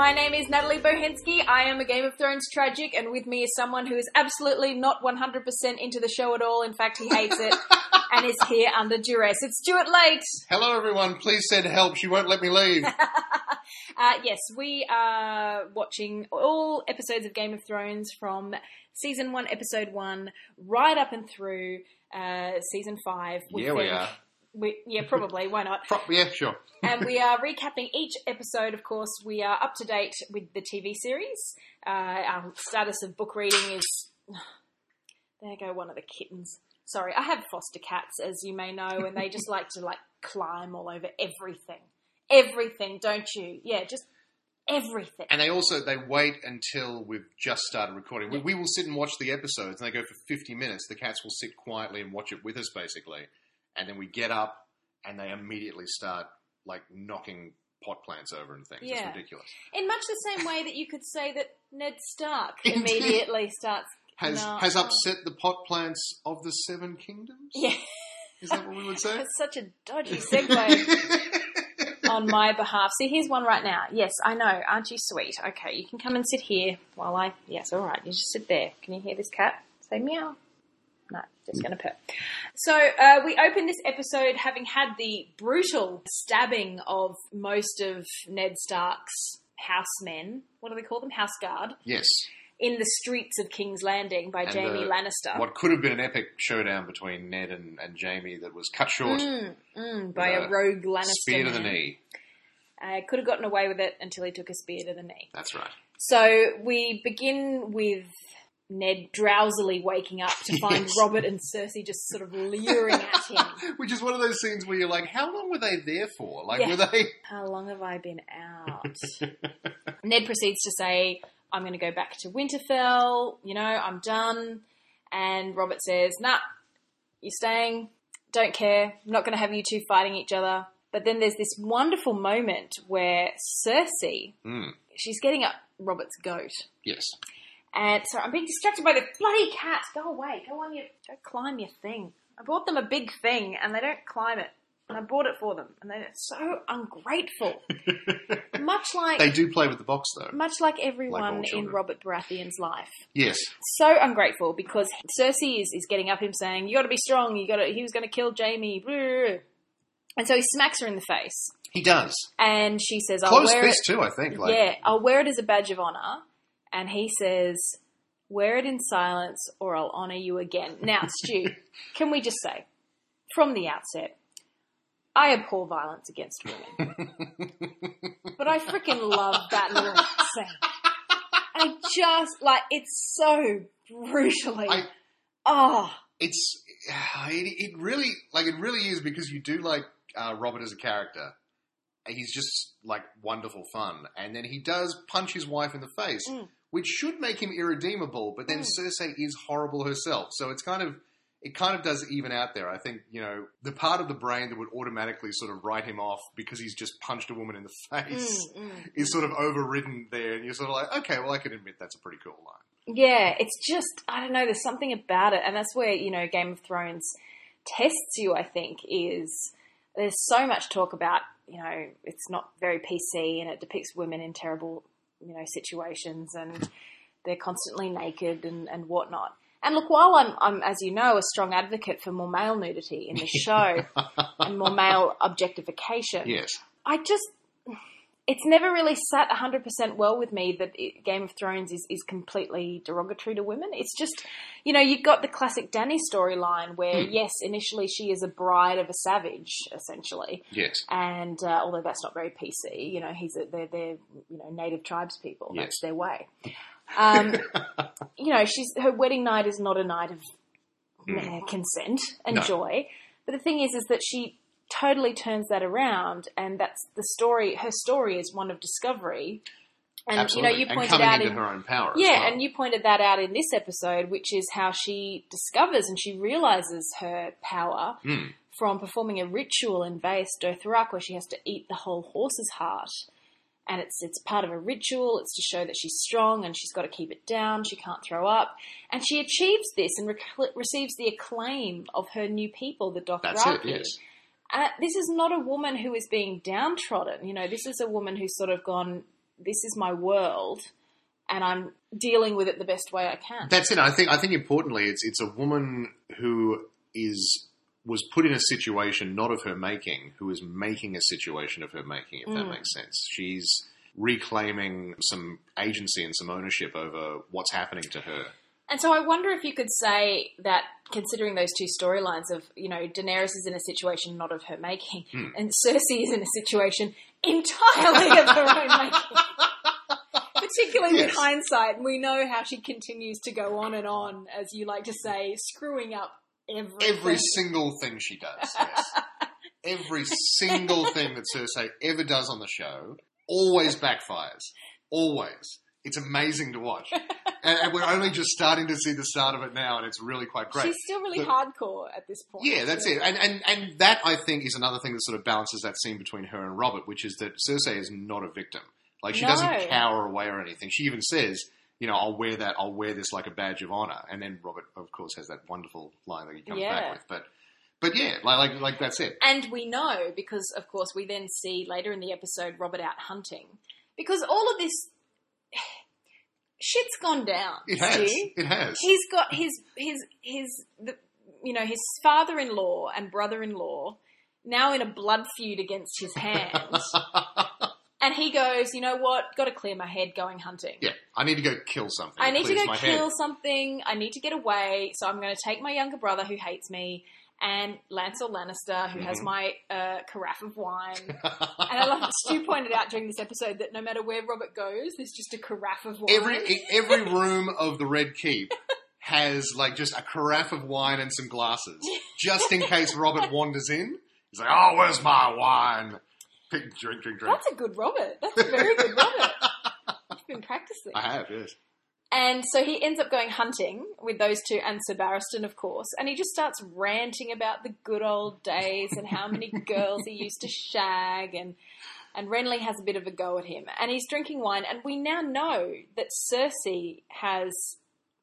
My name is Natalie Bohensky. I am a Game of Thrones tragic, and with me is someone who is absolutely not 100% into the show at all. In fact, he hates it and is here under duress. It's Stuart Late. Hello, everyone. Please send help. She won't let me leave. Uh, yes, we are watching all episodes of Game of Thrones from season one, episode one, right up and through uh, season five. Yeah, we are. We, yeah, probably. Why not? Yeah, sure. and we are recapping each episode. Of course, we are up to date with the TV series. Uh, our status of book reading is. There go one of the kittens. Sorry, I have foster cats, as you may know, and they just like to like climb all over everything. Everything, don't you? Yeah, just everything. And they also they wait until we've just started recording. We, we will sit and watch the episodes, and they go for fifty minutes. The cats will sit quietly and watch it with us, basically, and then we get up and they immediately start like knocking pot plants over and things. Yeah. It's ridiculous. In much the same way that you could say that Ned Stark immediately starts. Has No. has upset the pot plants of the Seven Kingdoms? Yeah, Is that what we would say? that's such a dodgy segue. on my behalf. See, here's one right now. Yes, I know. Aren't you sweet? Okay, you can come and sit here while I. Yes, all right. You just sit there. Can you hear this cat say meow? No, just going to put. So uh, we open this episode having had the brutal stabbing of most of Ned Stark's housemen. What do they call them? House guard yes. in the streets of King's Landing by And, Jaime Lannister. What could have been an epic showdown between Ned and, and Jaime that was cut short. Mm, mm, by Uh, a rogue Lannister. Spear to the knee. Uh, could have gotten away with it until he took a spear to the knee. That's right. So we begin with Ned drowsily waking up to find Yes. Robert and Cersei just sort of leering at him. Which is one of those scenes where you're like, how long were they there for? Like, Yeah. were they? How long have I been out? Ned proceeds to say, I'm going to go back to Winterfell. You know, I'm done. And Robert says, Nah, you're staying. Don't care. I'm not going to have you two fighting each other. But then there's this wonderful moment where Cersei, Mm, she's getting up Robert's goat. yes. And so I'm being distracted by the bloody cat. Go away. Go on your. Go climb your thing. I bought them a big thing and they don't climb it. And I bought it for them. And they're so ungrateful. much like. They do play with the box, though. much like Like everyone all in. Robert Baratheon's life. Yes. So ungrateful because Cersei is, is getting up him saying, You gotta be strong, you gotta he was gonna kill Jaime. blah, blah, blah." And so he smacks her in the face. He does. And she says, I'll Close wear it. too, I think. Like, yeah, I'll wear it as a badge of honor. And he says, wear it in silence or I'll honor you again. Now, Stu, can we just say, from the outset, I abhor violence against women. but I freaking love that little scene. I just, like, it's so brutally. I- oh, It's. It, it really, like, it really is because you do like uh, Robert as a character. He's just, like, wonderful fun. And then he does punch his wife in the face, Mm. Which should make him irredeemable, but then Mm. Cersei is horrible herself. So it's kind of. It kind of does even out there. I think, you know, the part of the brain that would automatically sort of write him off because he's just punched a woman in the face mm, mm. is sort of overridden there, and you're sort of like, okay, well, I can admit that's a pretty cool line. Yeah, it's just I don't know. There's something about it, and that's where you know Game of Thrones tests you. I think is there's so much talk about you know it's not very PC and it depicts women in terrible you know situations and they're constantly naked and and whatnot. And look, while I'm I'm as you know a strong advocate for more male nudity in the show and more male objectification, Yes. I just it's never really sat 100% well with me that it, Game of Thrones is, is completely derogatory to women. It's just, you know, you've got the classic Danny storyline where, Hmm. yes, initially she is a bride of a savage, essentially. Yes. And uh, although that's not very PC, you know, he's a, they're, they're, you know, native tribes people. Yes. That's their way. Um, you know, she's her wedding night is not a night of uh, consent and No. joy. But the thing is, is that she totally turns that around, and that's the story. Her story is one of discovery. And Absolutely. you know, you pointed out in her own power. yeah, well. and you pointed that out in this episode, which is how she discovers and she realizes her power Hmm. from performing a ritual in Vaes Dothrak where she has to eat the whole horse's heart. And it's it's part of a ritual. It's to show that she's strong and she's got to keep it down. She can't throw up, and she achieves this and rec- receives the acclaim of her new people, the Dothraki. That's it. Yes. Uh, this is not a woman who is being downtrodden. You know, this is a woman who's sort of gone, this is my world, and I'm dealing with it the best way I can. That's it. I think. I think importantly, it's it's a woman who is was put in a situation not of her making, who is making a situation of her making. If that Mm. makes sense, she's reclaiming some agency and some ownership over what's happening to her. And so I wonder if you could say that, considering those two storylines of, you know, Daenerys is in a situation not of her making, Hmm. and Cersei is in a situation entirely of her own making. Particularly with hindsight, we know how she continues to go on and on, as you like to say, screwing up everything. Every single thing she does. Yes. Every single thing that Cersei ever does on the show always backfires. Always. It's amazing to watch. and, and we're only just starting to see the start of it now, and it's really quite great. She's still really But- hardcore at this point. Yeah, that's it. And, and and that I think is another thing that sort of balances that scene between her and Robert, which is that Cersei is not a victim. Like she No. doesn't cower away or anything. She even says, you know, I'll wear that. I'll wear this like a badge of honor. And then Robert, of course, has that wonderful line that he comes Yeah. back with. But but yeah, like like like that's it. And we know because, of course, we then see later in the episode Robert out hunting because all of this shit's gone down. It has. Stu. It has. He's got his his his the, you know his father-in-law and brother-in-law now in a blood feud against his hands, and he goes, you know what? Got to clear my head going hunting. yeah, I need to go kill something. I need to go kill head. something. I need to get away. So I'm going to take my younger brother who hates me and Lancel Lannister who has Mhm. my uh, carafe of wine. And I love that Stu pointed out during this episode that no matter where Robert goes, there's just a carafe of wine. every every room of the Red Keep has like just a carafe of wine and some glasses, just in case Robert wanders in. He's like, "Oh, where's my wine?" Pick, drink, drink, drink. That's a good Robert. That's a very good Robert. I've been practicing. I have, yes. And so he ends up going hunting with those two and Sir Barristan, of course, and he just starts ranting about the good old days and how many girls he used to shag and and Renly has a bit of a go at him. And he's drinking wine, and we now know that Cersei has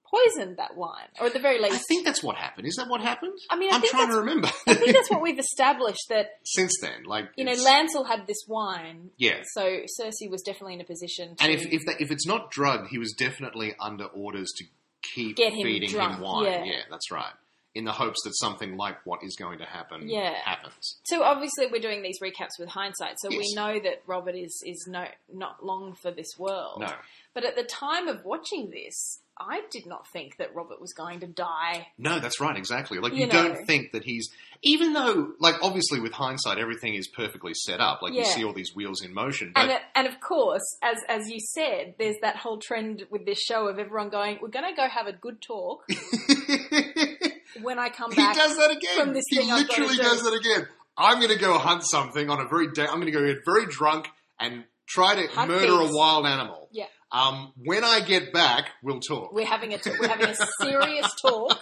poisoned that wine, or at the very least. I think that's what happened. Is that what happened? I mean, I I'm think trying to remember. I think that's what we've established that Since then, like you know Lancel had this wine, yeah. so Cersei was definitely in a position to And if if, that, if it's not drugged, he was definitely under orders to keep Get him feeding drunk, him wine. yeah. that's right. In the hopes that something like what is going to happen Yeah. happens. So obviously we're doing these recaps with hindsight, so we know that Robert is is no not long for this world. No, But at the time of watching this, I did not think that Robert was going to die. no, that's right. Exactly. Like you, You know. don't think that he's even though like obviously with hindsight everything is perfectly set up. Like you see all these wheels in motion. And it, and of course, as as you said, there's that whole trend with this show of everyone going, "We're going to go have a good talk when I come back, he does that again. from this he thing literally do. does that again. I'm going to go hunt something on a very day. I'm going to go get very drunk and try to Hunt murder a wild animal. Yeah. Um, when I get back, we'll talk. We're having a we're having a serious talk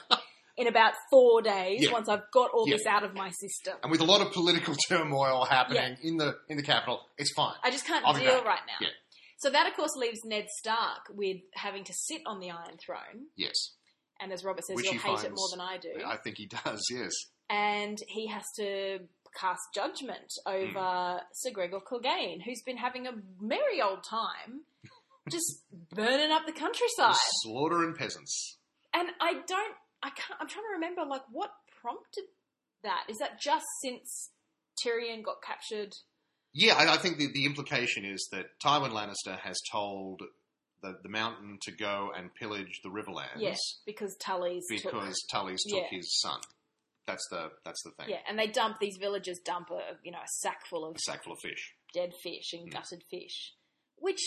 in about four days Yeah. once I've got all Yeah. this out of my system. and with a lot of political turmoil happening in the in the capital, it's fine. I just can't I'll deal right now. Yeah. So that, of course, leaves Ned Stark with having to sit on the Iron Throne. Yes, And as Robert says, Which you'll hate it more than I do. I think he does. Yes, And he has to cast judgment over Hmm. Sir Gregor Clegane, who's been having a merry old time just burning up the countryside. slaughtering peasants. And I don't, I can't, I'm trying to remember, like, what prompted that? Is that just since Tyrion got captured? Yeah, I, I think the, the implication is that Tywin Lannister has told the, the mountain to go and pillage the Riverlands Yes, because Tully's took because Tully's took Yeah. his son. That's the that's the thing. Yeah, and they dump these villagers dump a you know a sack full of A sack full of fish. dead fish and Mm. gutted fish. Which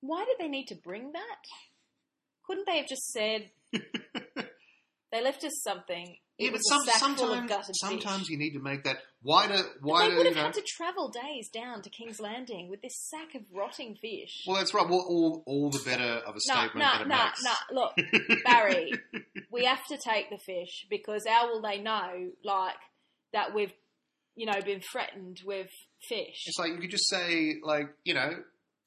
why did they need to bring that? Couldn't they have just said they left us something? It Yeah, but was some, a sack full of sometimes gutted sometimes fish. you need to make that. Why do But why they would you have know? had to travel days down to King's Landing with this sack of rotting fish. Well, that's right. Well, all all the better of a no, statement no, that it no, makes. no. Look, Barry, we have to take the fish because how will they know, like, that we've, you know, been threatened with fish? It's like you could just say, like you know,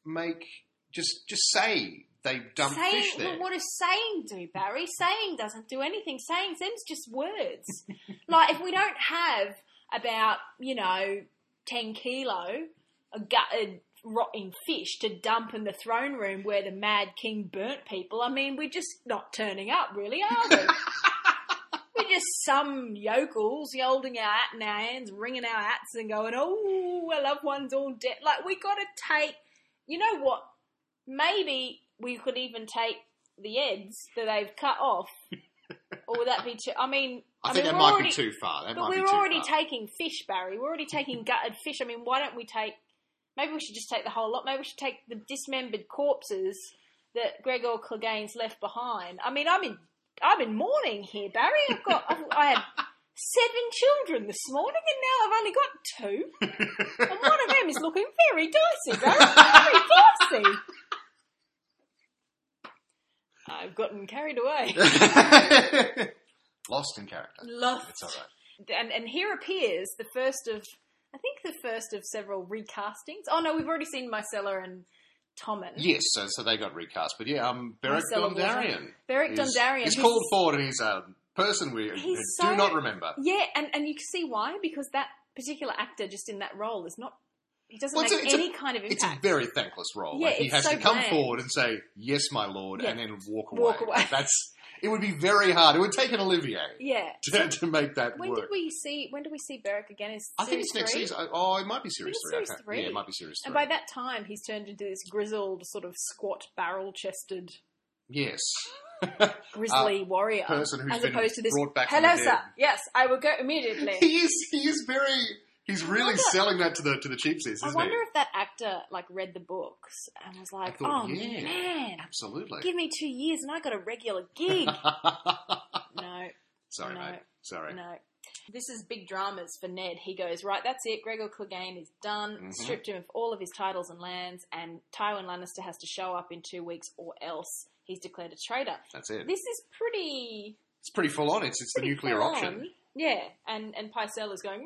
make just just say they dumped saying, fish there. Well, what does saying do, Barry? Saying doesn't do anything. Saying them's just words. like if we don't have about you know ten kilo of gutted rotting fish to dump in the throne room where the Mad King burnt people. I mean, we're just not turning up, really, are we? we're just some yokels holding our hat in our hands, wringing our hats, and going, "Oh, our loved one's all dead." Like we got to take. You know what? Maybe we could even take the heads that they've cut off. or would that be too? I mean, I, I think mean, that might already- be too far. That but might we're too already far. taking fish, Barry. We're already taking gutted fish. I mean, why don't we take? Maybe we should just take the whole lot. Maybe we should take the dismembered corpses that Gregor Clegane's left behind. I mean, I'm in, I'm in mourning here, Barry. I've got, I've, I had seven children this morning, and now I've only got two, and one of them is looking very dicey, Barry. Very dicey. I've gotten carried away. Lost in character. Lost. It's all right. and and here appears the first of the first of several recastings. Oh no, we've already seen Myrcella and Tommen. Yes, so, so they got recast, but yeah, um, Beric Myrcella Dondarrion. Beric is- Dondarrion. He's called forward, and he's a person we do so- not remember. Yeah, and and you can see why because that particular actor just in that role is not. He doesn't Well, it's make a- it's a- any kind of impact. It's a very thankless role. Yeah, like, he has so to come bland. forward and say, "Yes, my lord," Yeah. and then walk away. Walk away. That's it. Would be very hard. It would take an Olivier yeah. to, to make that When work. did we see? When do we see Beric again? Is I think it's next three? season. Oh, oh, it might be series three. Series three. Yeah, it might be series three. And by that time, he's turned into this grizzled, sort of squat, barrel-chested, yes, grizzly uh, warrior, person who's as been opposed to this. brought back Hello, sir. Yes, I will go immediately. he is. He is very. He's really wonder- selling that to the to the cheap seats, I wonder he? if that actor like read the books and was like, thought, "Oh yeah. man, Absolutely. give me two years and I got a regular gig." no, Sorry, No. mate. Sorry. no. This is big dramas for Ned. He goes, right, that's it. Gregor Clegane is done. Mhm. Stripped him of all of his titles and lands, and Tywin Lannister has to show up in two weeks, or else he's declared a traitor. That's it. This is pretty. It's pretty full on. It's it's the nuclear option. Yeah, and and Pycelle is going, "Meow,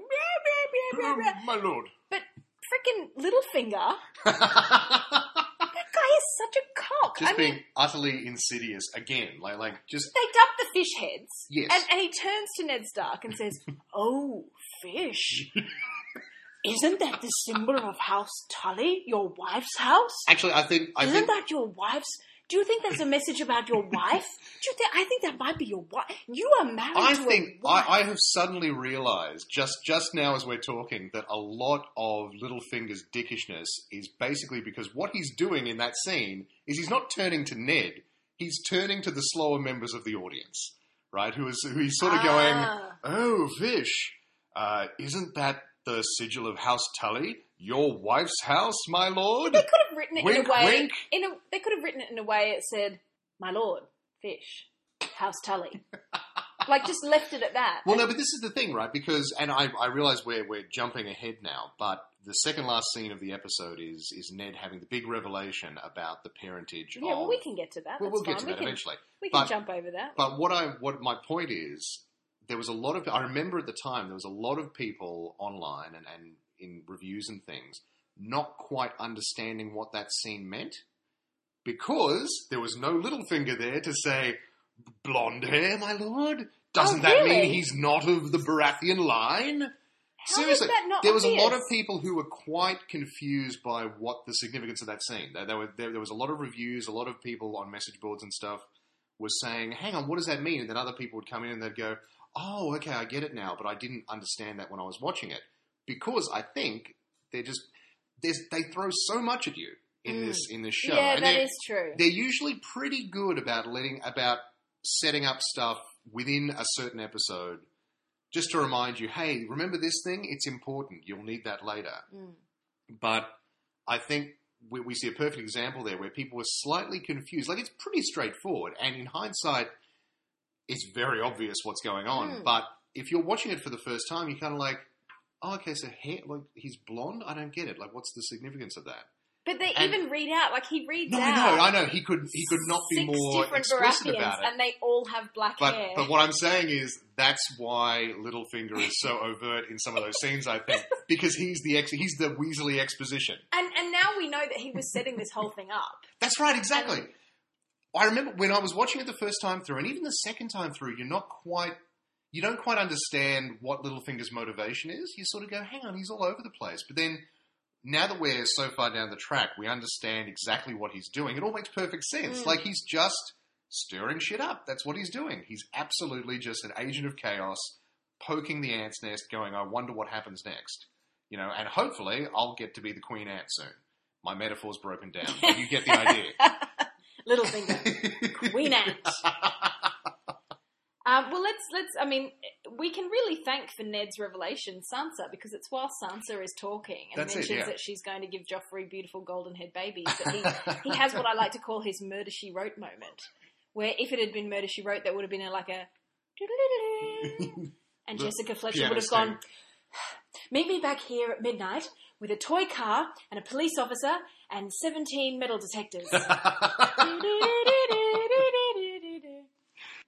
meow, meow, meow." My lord. but freaking Littlefinger, that guy is such a cock. just I mean, being utterly insidious again. Like like just they dump the fish heads. Yes. And, and he turns to Ned Stark and says, Oh, fish. Isn't that the symbol of House Tully, your wife's house? actually I think I Isn't think that your wife's? Do you think that's a message about your wife? Do you think? I think that might be your wife. You are married I to think a wife. I, I have suddenly realised just just now as we're talking that a lot of Littlefinger's dickishness is basically because what he's doing in that scene is he's not turning to Ned, he's turning to the slower members of the audience, right? Who is who he's sort of Ah. going, "Oh, fish, uh, isn't that the sigil of House Tully, your wife's house, my lord?" They could have written it in a way. wink. In a, they could have written it in a way it said, "My lord, fish, House Tully." like just left it at that. Well, no, but this is the thing, right? Because, and I, I realize we're we're jumping ahead now, but the second last scene of the episode is is Ned having the big revelation about the parentage. yeah, of, well, we can get to that. Well, That's we'll get fine. to we that can, eventually. We can But- jump over that. But what I what my point is, there was a lot of I remember at the time there was a lot of people online and, and in reviews and things not quite understanding what that scene meant because there was no Littlefinger there to say blonde hair, my lord. Doesn't Oh, that mean he's not of the Baratheon line? How Seriously, there was a lot of people who were quite confused by what the significance of that scene. There, there, were, there, there was a lot of reviews, a lot of people on message boards and stuff were saying, "Hang on, what does that mean?" And then other people would come in and they'd go, "Oh, okay, I get it now," but I didn't understand that when I was watching it because I think they're just they throw so much at you in Mm. this in this show. Yeah, and that they're- true. they're usually pretty good about letting about setting up stuff within a certain episode just to remind you hey remember this thing it's important you'll need that later Mm. but i think we, we see a perfect example there where people were slightly confused like it's pretty straightforward and in hindsight it's very obvious what's going on Mm. but if you're watching it for the first time you're kind of like oh okay so hair, like he's blonde i don't get it like what's the significance of that But they And- even read out like he reads no, out. I know, I know. He could, he could not be more explicit about it. and they all have black But, hair. but what I'm saying is that's why Littlefinger is so overt in some of those scenes. I think because he's the ex, he's the Weasley exposition. and and now we know that he was setting this whole thing up. That's right, exactly. And- I remember when I was watching it the first time through, and even the second time through, you're not quite, you don't quite understand what Littlefinger's motivation is. You sort of go, "Hang on, he's all over the place." But then now that we're so far down the track, we understand exactly what he's doing. It all makes perfect sense. Mm. Like he's just stirring shit up. That's what he's doing. He's absolutely just an agent of chaos, poking the ant's nest, going, I wonder what happens next. You know, and hopefully I'll get to be the queen ant soon. My metaphor's broken down. But you get the idea. Littlefinger. Queen ant. Um, well, let's let's. I mean, we can really thank for Ned's revelation Sansa because it's while Sansa is talking and That's it, mentions yeah. that she's going to give Joffrey beautiful golden haired babies that he he has what I like to call his murder she wrote moment, where if it had been murder she wrote, that would have been a, like a. And Jessica Fletcher would have gone, Meet me back here at midnight with a toy car and a police officer and 17 metal detectors.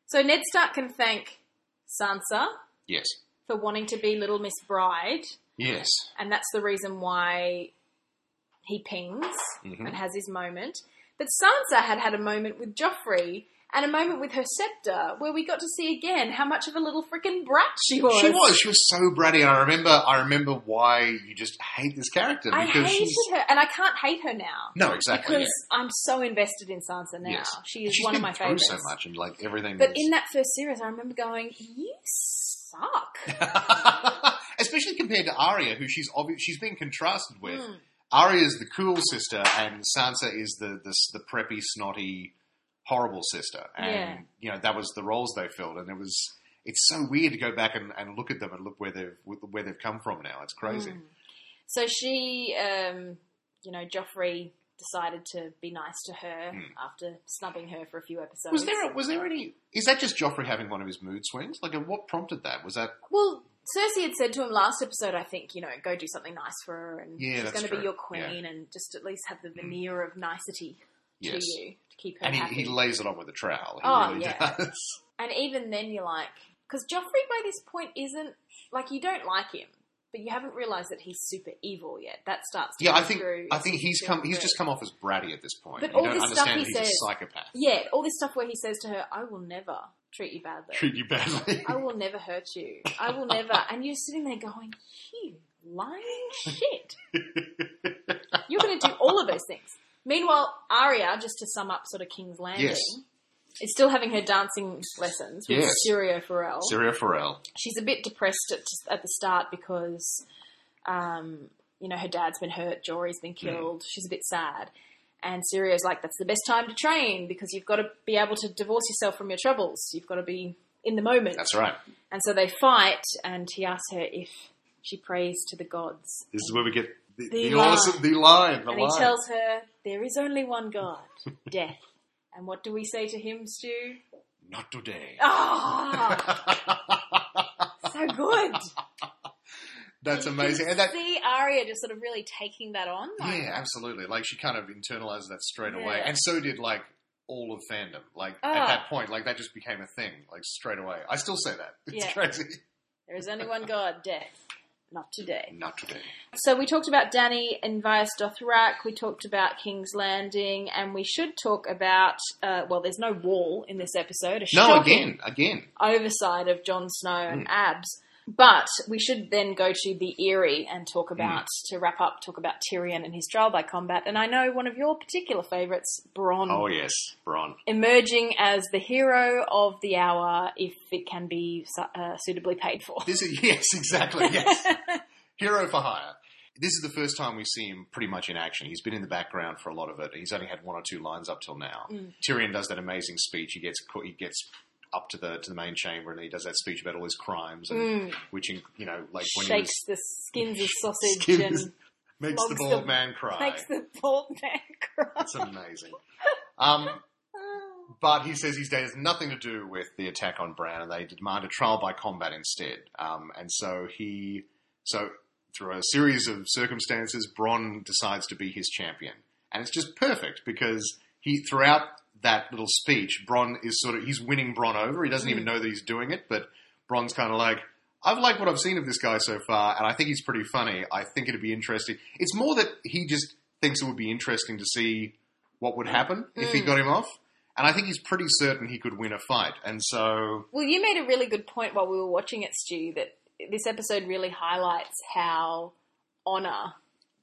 so Ned Stark can thank Sansa yes. for wanting to be Little Miss Bride, Yes. and that's the reason why he pings Mhm. and has his moment. But Sansa had had a moment with Joffrey and a moment with her scepter where we got to see again how much of a little freaking brat she was. She was. She was so bratty. And I remember. I remember why you just hate this character I hated she's her, and I can't hate her now. no exactly. because I'm so invested in Sansa now. Yes. She is one of my favorites. so much and like everything. But is- in that first series, I remember going, "You suck." especially compared to Arya, who she's obvi- she's been contrasted with. Mm. is the cool sister, and Sansa is the the, the preppy, snotty, horrible sister. And Yeah. you know that was the roles they filled, and it was. It's so weird to go back and, and look at them and look where they've where they've come from now. It's crazy. Mm. So she, um, you know, Joffrey decided to be nice to her Mm. after snubbing her for a few episodes. Was there was there any? Is that just Joffrey having one of his mood swings? Like, what prompted that? Was that Well, Cersei had said to him last episode, I think, you know, go do something nice for her, and Yeah, she's going to be your queen, and just at least have the veneer of nicety yes? to you keep her And he, he lays it on with a trowel. He Oh, really yeah. does. And even then, you're like, because Joffrey by this point isn't like you don't like him, but you haven't realised that he's super evil yet. That starts. To Yeah, I think through I think he's come. He's just come off as bratty at this point. But you all don't this stuff he he's says- a psychopath. Yeah, all this stuff where he says to her, "I will never treat you badly. Treat you badly. I will never hurt you. I will never." And you're sitting there going, "You lying shit! You're going to do all of those things." Meanwhile, Arya, just to sum up, sort of King's Landing, Yes. is still having her dancing lessons with Yes. Syrio Forel. Syrio Forel. she's a bit depressed at, at the start because, um, you know, her dad's been hurt, Jory's been Hmm. killed. She's a bit sad. And Syrio's like, that's the best time to train because you've got to be able to divorce yourself from your troubles. You've got to be in the moment. That's right. And so they fight, and he asks her if she prays to the gods. This is where we get the, The the, line. awesome, the line. The and he tells her, there is only one God, death. And what do we say to him, Stu? Not today. Ah, so good. That's amazing. And that, see Arya just sort of really taking that on. like- yeah, absolutely. Like she kind of internalized that straight away, and so did like all of fandom. Like Ah. at that point, like that just became a thing, like straight away. I still say that. It's Yeah. crazy. There is only one God, death. Not today. Not today. So we talked about Danny and Vaes Dothrak. We talked about King's Landing, and we should talk about. Uh, well, there's no wall in this episode. A No, again, again. oversight of Jon Snow and Mm. Abs. But we should then go to the Eyrie and talk Hmm. about to wrap up. Talk about Tyrion and his trial by combat. And I know one of your particular favourites, Bronn, Oh yes, Bronn. emerging as the hero of the hour if it can be uh, suitably paid for. This is yes, exactly. Yes, hero for hire. This is the first time we see him pretty much in action. He's been in the background for a lot of it. He's only had one or two lines up till now. Mm. Tyrion does that amazing speech. He gets he gets up to the to the main chamber and he does that speech about all his crimes and Mm. which in- you know like when Shakes he the skins of sausage Skins- and makes the bald the- man cry. makes the bald man cry. It's amazing. Um, but he says his day has nothing to do with the attack on Bran, and they demand a trial by combat instead. Um, and so he, so through a series of circumstances, Bronn decides to be his champion, and it's just perfect because he, throughout that little speech, Bronn is sort of he's winning Bronn over. He doesn't even know that he's doing it, but Bronn's kind of like. I've liked what I've seen of this guy so far, and I think he's pretty funny. I think it'd be interesting. It's more that he just thinks it would be interesting to see what would happen if he Mm. got him off. And I think he's pretty certain he could win a fight. And so, Well, you made a really good point while we were watching it, Stu, that this episode really highlights how honor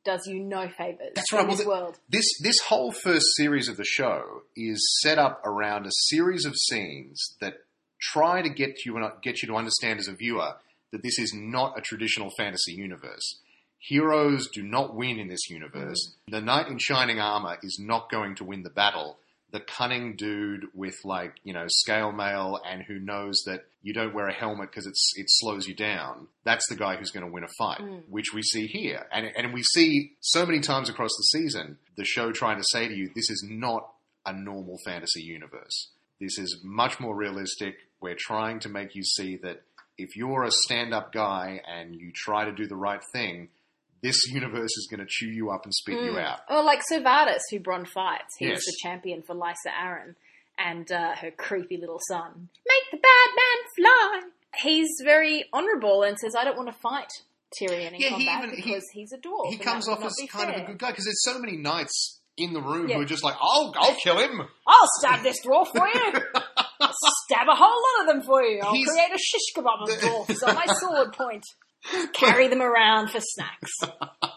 does you no favors. That's right. In Well, this world. This this whole first series of the show is set up around a series of scenes that try to get you get you to understand as a viewer that this is not a traditional fantasy universe. Heroes do not win in this universe. Mm-hmm. The knight in shining armor is not going to win the battle. The cunning dude with like you know scale mail and who knows that you don't wear a helmet because it's it slows you down. That's the guy who's going to win a fight, Mm. which we see here, and and we see so many times across the season the show trying to say to you, this is not a normal fantasy universe. This is much more realistic. We're trying to make you see that if you're a stand-up guy and you try to do the right thing, this universe is going to chew you up and spit you Mm. out. Or like Ser Vardis, who Bronn fights. He's Yes. the champion for Lysa Arryn and uh, her creepy little son. Make the bad man fly. He's very honourable and says, "I don't want to fight Tyrion in Yeah, he combat even- he- because he's a dwarf." he comes off as kind of a good guy because there's so many knights in the room Yeah. who are just like, "I'll, I'll kill him." I'll stab this dwarf for you. I'll stab a whole lot of them for you. I'll He's- create a shish kebab of dwarfs on my sword point. Carry them around for snacks.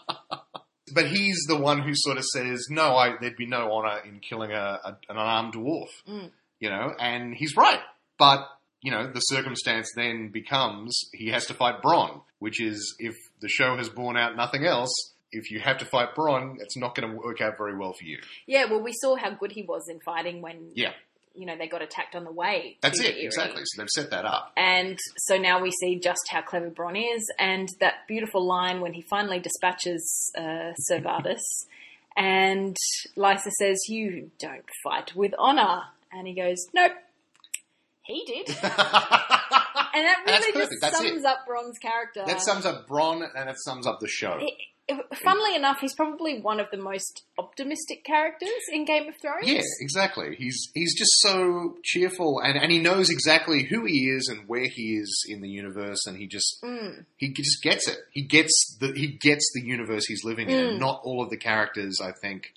But he's the one who sort of says, "No, I, there'd be no honor in killing a, a, an unarmed dwarf." Mm. You know, and he's right. But you know, the circumstance then becomes he has to fight Bronn, which is if the show has borne out nothing else. If you have to fight Bronn, it's not going to work out very well for you. Yeah, well, we saw how good he was in fighting when Yeah. You know they got attacked on the way. That's it, exactly. So they've set that up. And so now we see just how clever Bronn is, and that beautiful line when he finally dispatches uh, Ser Vardis, and Lysa says, "You don't fight with honor," and he goes, "Nope, he did." And that And really perfect. just That's sums up Bronn's character. that sums up Bronn and it sums up the show. It- funnily enough, he's probably one of the most optimistic characters in Game of Thrones. Yeah, exactly. He's he's just so cheerful, and, and he knows exactly who he is and where he is in the universe, and he just Mm. he just gets it. He gets the he gets the universe he's living in. Mm. Not all of the characters, I think,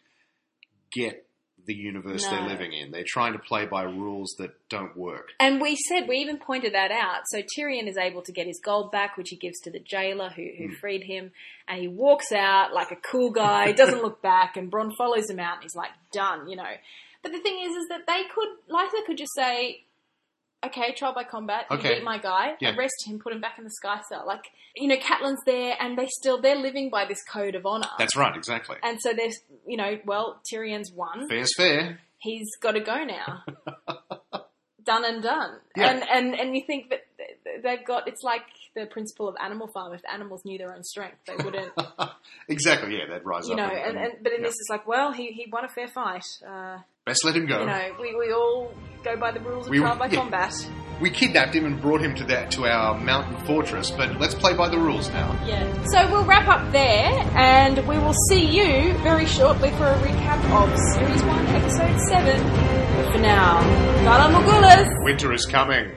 get the universe they're living in. They're trying to play by rules that don't work. And we said, we even pointed that out. So Tyrion is able to get his gold back, which he gives to the jailer who, who Hmm. freed him. And he walks out like a cool guy, doesn't look back, and Bronn follows him out and he's like, done, you know. But the thing is, is that they could, Lysa could just say, okay, trial by combat, you Okay. beat my guy, Yeah. arrest him, put him back in the sky cell. Like, you know, Catelyn's there and they still, they're living by this code of honor. That's right, exactly. and so there's, you know, well, Tyrion's won Fair's fair. he's got to go now. done and done. Yeah. And, and and you think that th- they've got it's like the principle of Animal Farm. If animals knew their own strength, they wouldn't, exactly, yeah, they'd rise you up. know. and, And, and but in yeah. this, it's like, well, he he won a fair fight. Uh, best let him go. you know, we, we all go by the rules of We- trial by yeah. combat. We kidnapped him and brought him to that to our mountain fortress, but let's play by the rules now. Yeah. So we'll wrap up there, and we will see you very shortly for a recap of Series One, Episode Seven. But for now, Morghulis. Winter is coming.